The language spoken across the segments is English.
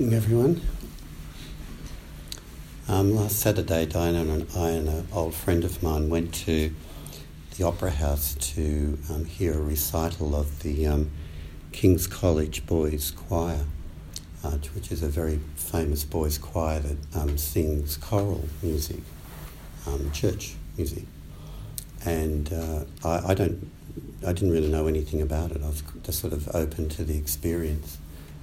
Evening, everyone. Um, last Saturday, Diana and I and an old friend of mine went to the Opera House to um, hear a recital of the um, King's College Boys Choir, uh, which is a very famous boys' choir that um, sings choral music, um, church music. And uh, I, I don't, I didn't really know anything about it. I was just sort of open to the experience.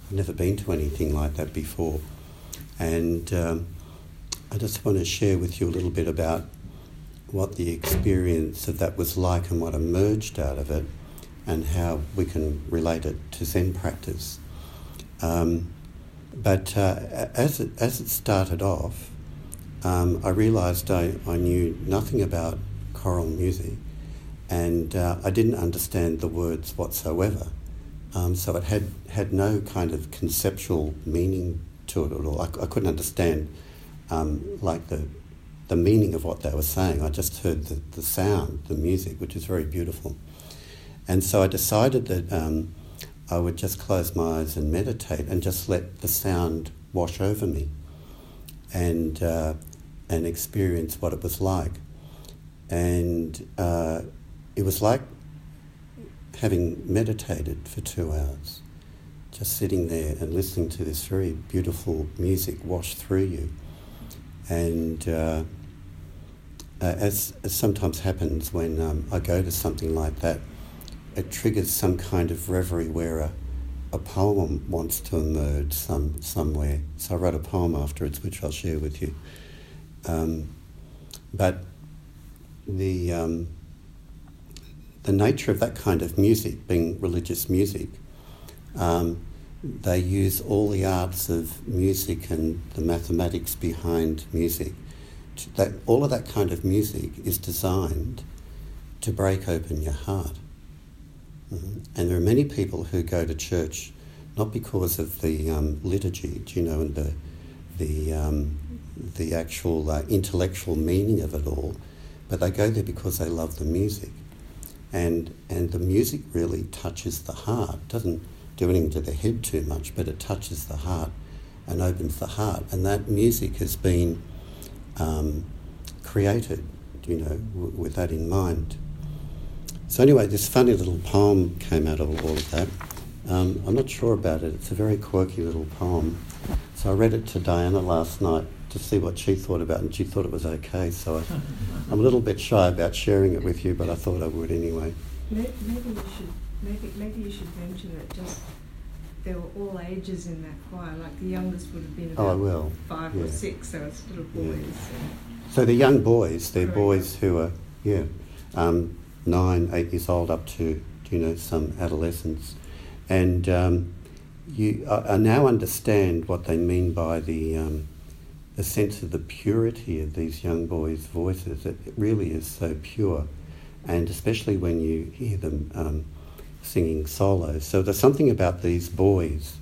Never been to anything like that before. And um, I just want to share with you a little bit about what the experience of that was like and what emerged out of it and how we can relate it to Zen practice. Um, but uh, as, it, as it started off, um, I realised I, I knew nothing about choral music and uh, I didn't understand the words whatsoever. Um, so it had, had no kind of conceptual meaning to it at all. I, I couldn't understand um, like the, the meaning of what they were saying. I just heard the, the sound, the music, which is very beautiful. And so I decided that um, I would just close my eyes and meditate and just let the sound wash over me and, uh, and experience what it was like. And uh, it was like having meditated for two hours, just sitting there and listening to this very beautiful music wash through you. And uh, as, as, sometimes happens when um, I go to something like that, it triggers some kind of reverie where a, a poem wants to emerge some, somewhere. So I wrote a poem afterwards, which I'll share with you. Um, but the um, the nature of that kind of music, being religious music, um, they use all the arts of music and the mathematics behind music. That, all of that kind of music is designed to break open your heart. Mm-hmm. And there are many people who go to church not because of the um, liturgy, you know, and the, the, um, the actual uh, intellectual meaning of it all, but they go there because they love the music and and the music really touches the heart. It doesn't do anything to the head too much, but it touches the heart and opens the heart. And that music has been um, created, you know, w- with that in mind. So anyway, this funny little poem came out of all of that. Um, I'm not sure about it. It's a very quirky little poem. So I read it to Diana last night to see what she thought about and she thought it was okay. So I, am a little bit shy about sharing it with you, but I thought I would anyway. Maybe, maybe you should maybe maybe you should mention that just there were all ages in that choir. Like the youngest would have been about oh, will. five yeah. or six, so it's little boys. Yeah. So the young boys, they're boys who are yeah, um, nine, eight years old, up to you know some adolescents, and um, you I, I, now understand what they mean by the um, the sense of the purity of these young boys' voices. It really is so pure, and especially when you hear them um, singing solos. So there's something about these boys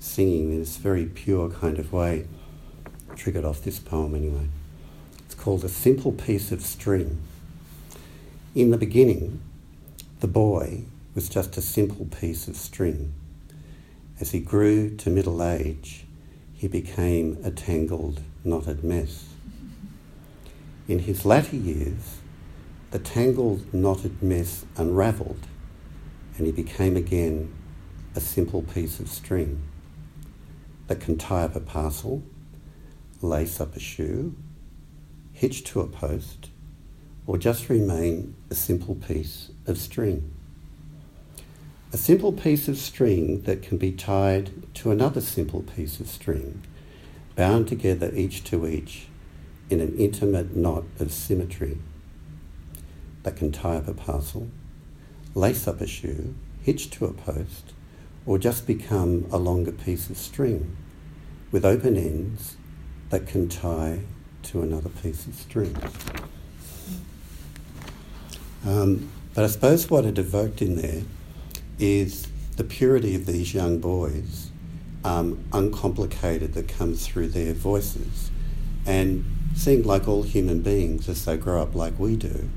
singing in this very pure kind of way. Triggered off this poem anyway. It's called A Simple Piece of String. In the beginning, the boy was just a simple piece of string. As he grew to middle age, he became a tangled knotted mess. In his latter years, the tangled, knotted mess unravelled, and he became again a simple piece of string that can tie up a parcel, lace up a shoe, hitch to a post, or just remain a simple piece of string. A simple piece of string that can be tied to another simple piece of string bound together each to each in an intimate knot of symmetry that can tie up a parcel, lace up a shoe, hitch to a post, or just become a longer piece of string with open ends that can tie to another piece of string. Um, but I suppose what it evoked in there is the purity of these young boys um, uncomplicated that comes through their voices and seeing like all human beings as they grow up like we do.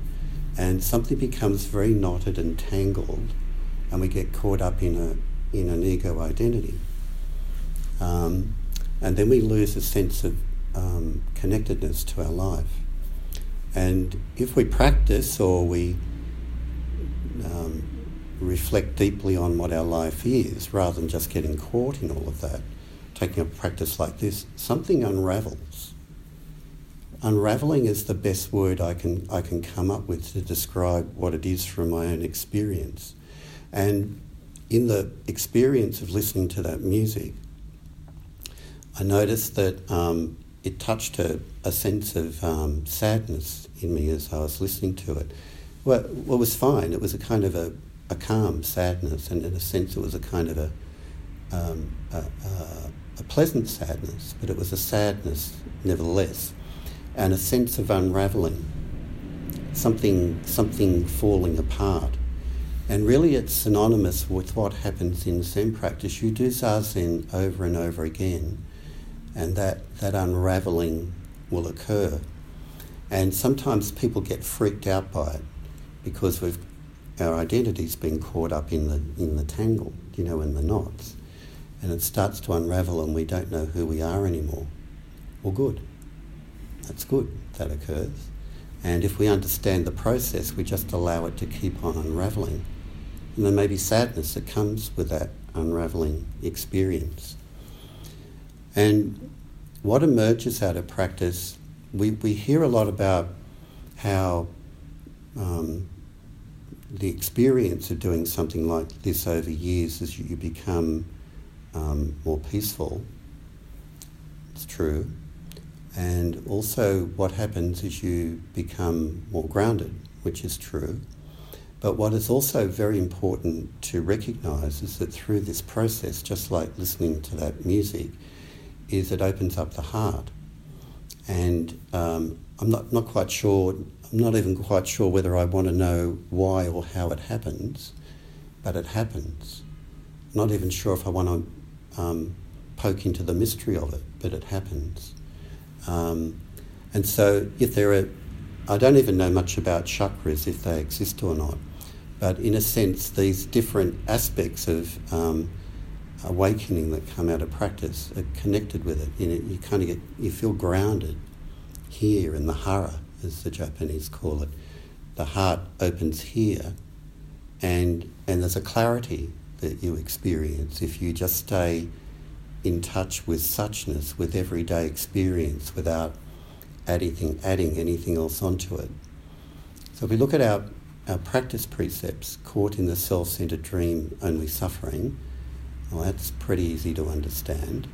And something becomes very knotted and tangled, and we get caught up in, a, in an ego identity. Um, and then we lose a sense of um, connectedness to our life. And if we practice or we reflect deeply on what our life is, rather than just getting caught in all of that, taking a practice like this, something unravels. Unraveling is the best word I can, I can come up with to describe what it is from my own experience. And in the experience of listening to that music, I noticed that um, it touched a, a sense of um, sadness in me as I was listening to it. Well, well, it was fine. It was a kind of a, a calm sadness, and in a sense, it was a kind of a, um, a, a, pleasant sadness, but it was a sadness nevertheless, and a sense of unraveling, something, something falling apart. And really, it's synonymous with what happens in Zen practice. You do Zazen over and over again, and that, that unraveling will occur. And sometimes people get freaked out by it because we've, our identity's been caught up in the, in the tangle, you know, in the knots. And it starts to unravel and we don't know who we are anymore. Well, good. That's good that occurs. And if we understand the process, we just allow it to keep on unraveling. And there may be sadness that comes with that unraveling experience. And what emerges out of practice, we, we hear a lot about how um, the experience of doing something like this over years as you become um, more peaceful. It's true. And also, what happens is you become more grounded, which is true. But what is also very important to recognize is that through this process, just like listening to that music, is it opens up the heart. And um, I'm not, not quite sure, I'm not even quite sure whether I want to know why or how it happens, but it happens. Not even sure if I want to um, poke into the mystery of it, but it happens. Um, and so if there are, I don't even know much about chakras, if they exist or not, but in a sense, these different aspects of um, awakening that come out of practice are connected with it. You, know, you kind of get, you feel grounded here in the hara, as the Japanese call it. The heart opens here, and, and there's a clarity that you experience if you just stay in touch with suchness, with everyday experience, without adding, adding anything else onto it. So if we look at our, our practice precepts, caught in the self-centered dream, only suffering, well, that's pretty easy to understand.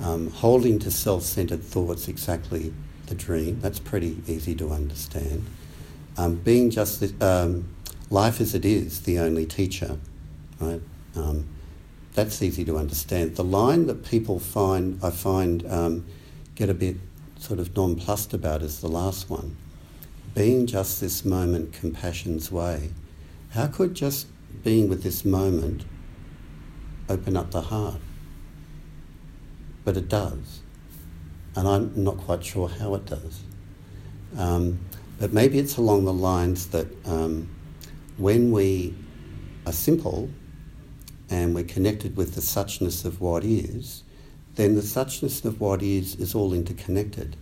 Um, holding to self-centered thoughts exactly the dream. That's pretty easy to understand. Um, being just the, um, life as it is, the only teacher, right? Um, that's easy to understand. The line that people find, I find, um, get a bit sort of nonplussed about is the last one. Being just this moment, compassion's way. How could just being with this moment open up the heart? But it does and I'm not quite sure how it does. Um, but maybe it's along the lines that um, when we are simple and we're connected with the suchness of what is, then the suchness of what is is all interconnected.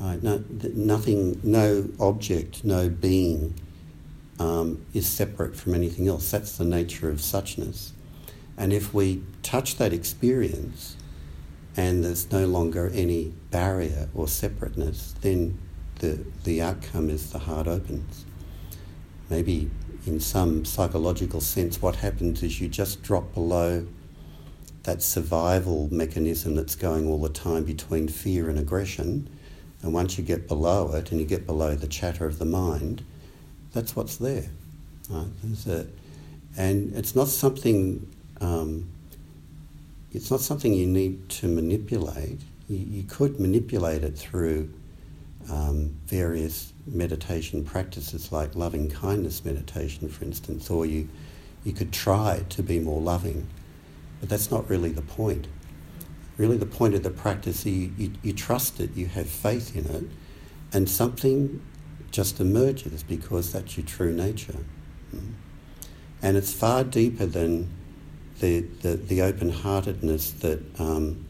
Right? No, nothing, no object, no being um, is separate from anything else. That's the nature of suchness. And if we touch that experience, and there's no longer any barrier or separateness, then the, the outcome is the heart opens. Maybe in some psychological sense, what happens is you just drop below that survival mechanism that's going all the time between fear and aggression. And once you get below it and you get below the chatter of the mind, that's what's there. Right? A, and it's not something um, it's not something you need to manipulate. You, you could manipulate it through um, various meditation practices like loving kindness meditation, for instance, or you, you could try to be more loving. But that's not really the point. Really, the point of the practice, you, you, you trust it, you have faith in it, and something just emerges because that's your true nature. Mm. And it's far deeper than the, the, the open heartedness that um,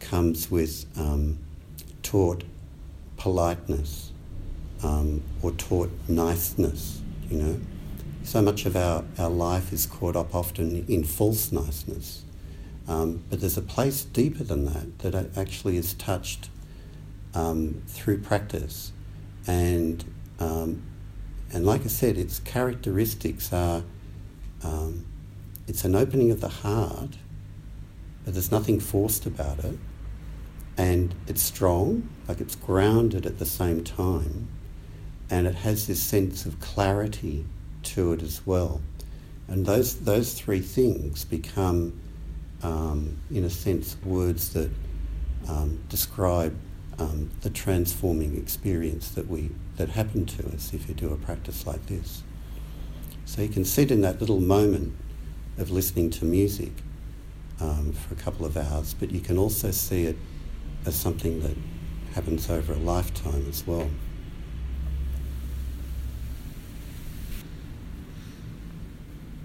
comes with um, taught politeness um, or taught niceness, you know. So much of our, our life is caught up often in false niceness. Um, but there's a place deeper than that that actually is touched um, through practice. And, um, and like I said, its characteristics are it's an opening of the heart, but there's nothing forced about it. And it's strong, like it's grounded at the same time, and it has this sense of clarity to it as well. And those, those three things become, um, in a sense, words that um, describe um, the transforming experience that we that happen to us if you do a practice like this. So you can sit in that little moment of listening to music um, for a couple of hours, but you can also see it as something that happens over a lifetime as well.